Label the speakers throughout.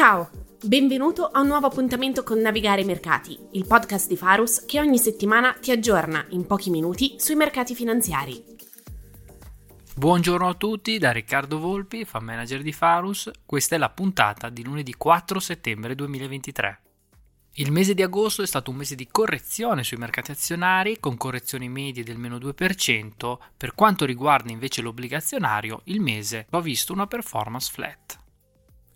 Speaker 1: Ciao, benvenuto a un nuovo appuntamento con Navigare i Mercati, il podcast di Farus che ogni settimana ti aggiorna in pochi minuti sui mercati finanziari.
Speaker 2: Buongiorno a tutti da Riccardo Volpi, fan manager di Farus. Questa è la puntata di lunedì 4 settembre 2023. Il mese di agosto è stato un mese di correzione sui mercati azionari, con correzioni medie del meno 2%. Per quanto riguarda invece l'obbligazionario, il mese ha visto una performance flat.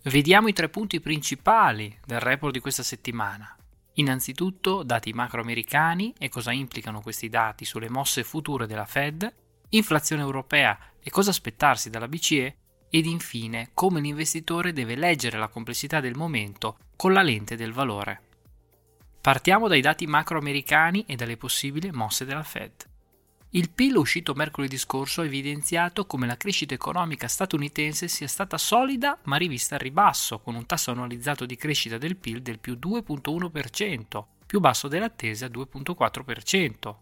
Speaker 2: Vediamo i tre punti principali del report di questa settimana. Innanzitutto dati macroamericani e cosa implicano questi dati sulle mosse future della Fed, inflazione europea e cosa aspettarsi dalla BCE ed infine come l'investitore deve leggere la complessità del momento con la lente del valore. Partiamo dai dati macroamericani e dalle possibili mosse della Fed. Il PIL uscito mercoledì scorso ha evidenziato come la crescita economica statunitense sia stata solida ma rivista al ribasso, con un tasso annualizzato di crescita del PIL del più 2.1%, più basso dell'attesa 2.4%.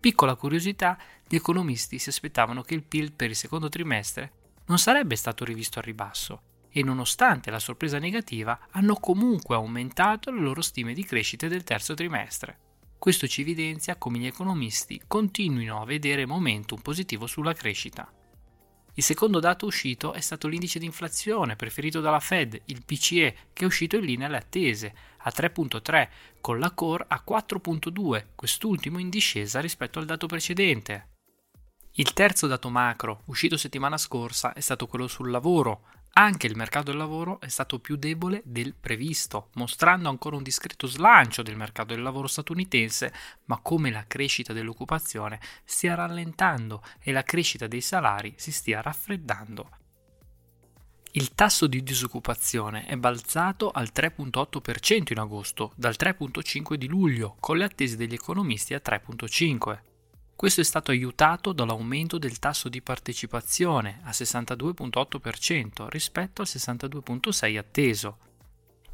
Speaker 2: Piccola curiosità, gli economisti si aspettavano che il PIL per il secondo trimestre non sarebbe stato rivisto al ribasso e nonostante la sorpresa negativa hanno comunque aumentato le loro stime di crescita del terzo trimestre. Questo ci evidenzia come gli economisti continuino a vedere momentum positivo sulla crescita. Il secondo dato uscito è stato l'indice di inflazione preferito dalla Fed, il PCE, che è uscito in linea alle attese, a 3.3, con la core a 4.2, quest'ultimo in discesa rispetto al dato precedente. Il terzo dato macro, uscito settimana scorsa, è stato quello sul lavoro, anche il mercato del lavoro è stato più debole del previsto, mostrando ancora un discreto slancio del mercato del lavoro statunitense, ma come la crescita dell'occupazione stia rallentando e la crescita dei salari si stia raffreddando. Il tasso di disoccupazione è balzato al 3.8% in agosto, dal 3.5% di luglio, con le attese degli economisti a 3.5%. Questo è stato aiutato dall'aumento del tasso di partecipazione a 62.8% rispetto al 62.6% atteso.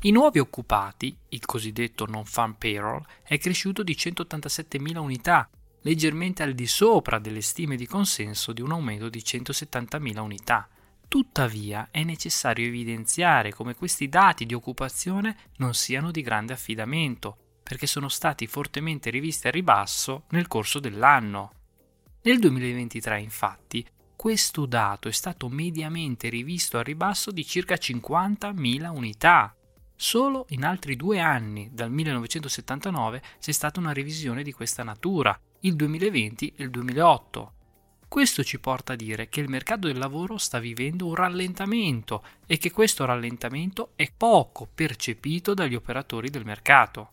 Speaker 2: I nuovi occupati, il cosiddetto non-farm payroll, è cresciuto di 187.000 unità, leggermente al di sopra delle stime di consenso di un aumento di 170.000 unità. Tuttavia è necessario evidenziare come questi dati di occupazione non siano di grande affidamento, perché sono stati fortemente rivisti a ribasso nel corso dell'anno. Nel 2023, infatti, questo dato è stato mediamente rivisto a ribasso di circa 50.000 unità. Solo in altri due anni, dal 1979, c'è stata una revisione di questa natura, il 2020 e il 2008. Questo ci porta a dire che il mercato del lavoro sta vivendo un rallentamento e che questo rallentamento è poco percepito dagli operatori del mercato.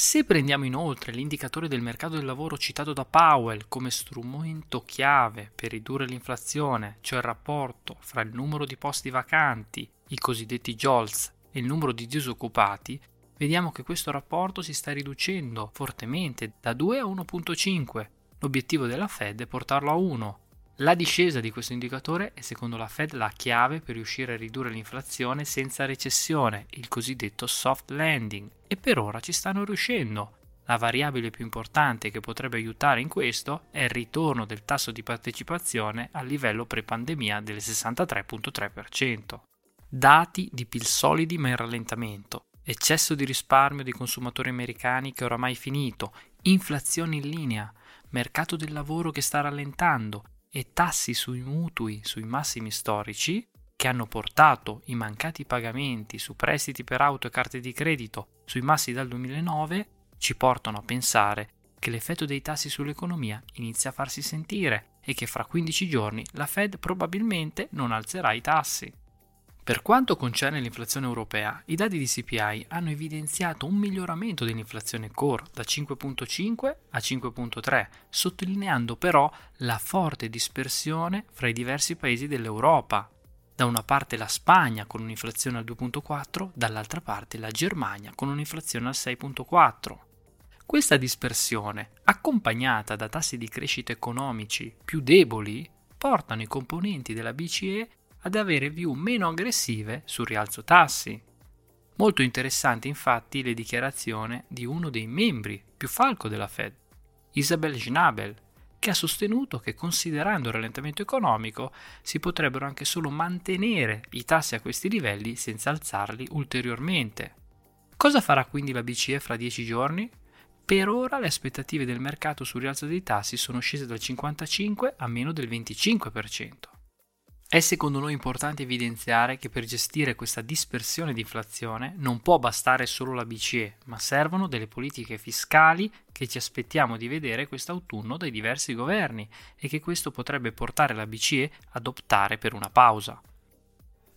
Speaker 2: Se prendiamo inoltre l'indicatore del mercato del lavoro citato da Powell come strumento chiave per ridurre l'inflazione, cioè il rapporto fra il numero di posti vacanti, i cosiddetti JOLTS, e il numero di disoccupati, vediamo che questo rapporto si sta riducendo fortemente da 2 a 1.5. L'obiettivo della Fed è portarlo a 1 la discesa di questo indicatore è secondo la Fed la chiave per riuscire a ridurre l'inflazione senza recessione, il cosiddetto soft landing, e per ora ci stanno riuscendo. La variabile più importante che potrebbe aiutare in questo è il ritorno del tasso di partecipazione al livello pre-pandemia del 63.3%. Dati di PIL solidi ma in rallentamento, eccesso di risparmio dei consumatori americani che è oramai finito, inflazione in linea, mercato del lavoro che sta rallentando, e tassi sui mutui sui massimi storici che hanno portato i mancati pagamenti su prestiti per auto e carte di credito sui massi dal 2009 ci portano a pensare che l'effetto dei tassi sull'economia inizia a farsi sentire e che fra 15 giorni la Fed probabilmente non alzerà i tassi. Per quanto concerne l'inflazione europea, i dati di CPI hanno evidenziato un miglioramento dell'inflazione core da 5.5 a 5.3, sottolineando però la forte dispersione fra i diversi paesi dell'Europa. Da una parte la Spagna con un'inflazione al 2.4, dall'altra parte la Germania con un'inflazione al 6.4. Questa dispersione, accompagnata da tassi di crescita economici più deboli, portano i componenti della BCE ad avere view meno aggressive sul rialzo tassi. Molto interessante infatti le dichiarazioni di uno dei membri più falco della Fed, Isabel Schnabel, che ha sostenuto che considerando il rallentamento economico si potrebbero anche solo mantenere i tassi a questi livelli senza alzarli ulteriormente. Cosa farà quindi la BCE fra dieci giorni? Per ora le aspettative del mercato sul rialzo dei tassi sono scese dal 55 a meno del 25%. È secondo noi importante evidenziare che per gestire questa dispersione di inflazione non può bastare solo la BCE, ma servono delle politiche fiscali che ci aspettiamo di vedere quest'autunno dai diversi governi e che questo potrebbe portare la BCE ad optare per una pausa.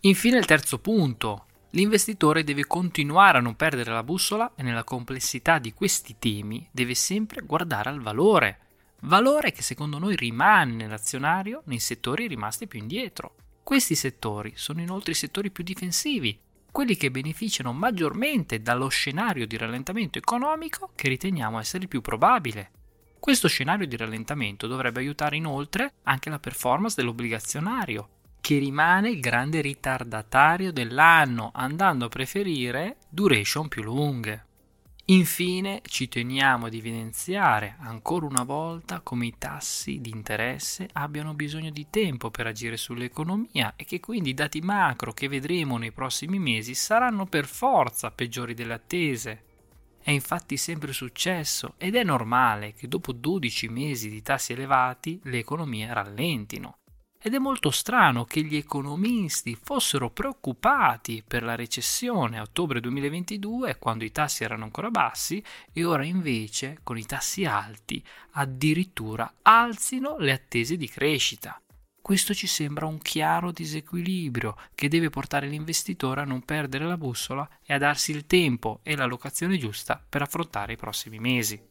Speaker 2: Infine il terzo punto. L'investitore deve continuare a non perdere la bussola e nella complessità di questi temi deve sempre guardare al valore valore che secondo noi rimane nell'azionario nei settori rimasti più indietro. Questi settori sono inoltre i settori più difensivi, quelli che beneficiano maggiormente dallo scenario di rallentamento economico che riteniamo essere il più probabile. Questo scenario di rallentamento dovrebbe aiutare inoltre anche la performance dell'obbligazionario, che rimane il grande ritardatario dell'anno, andando a preferire duration più lunghe. Infine ci teniamo ad evidenziare ancora una volta come i tassi di interesse abbiano bisogno di tempo per agire sull'economia e che quindi i dati macro che vedremo nei prossimi mesi saranno per forza peggiori delle attese. È infatti sempre successo ed è normale che dopo 12 mesi di tassi elevati le economie rallentino ed è molto strano che gli economisti fossero preoccupati per la recessione a ottobre 2022 quando i tassi erano ancora bassi e ora invece con i tassi alti addirittura alzino le attese di crescita. Questo ci sembra un chiaro disequilibrio che deve portare l'investitore a non perdere la bussola e a darsi il tempo e la locazione giusta per affrontare i prossimi mesi.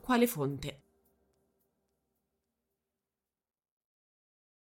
Speaker 1: quale fonte.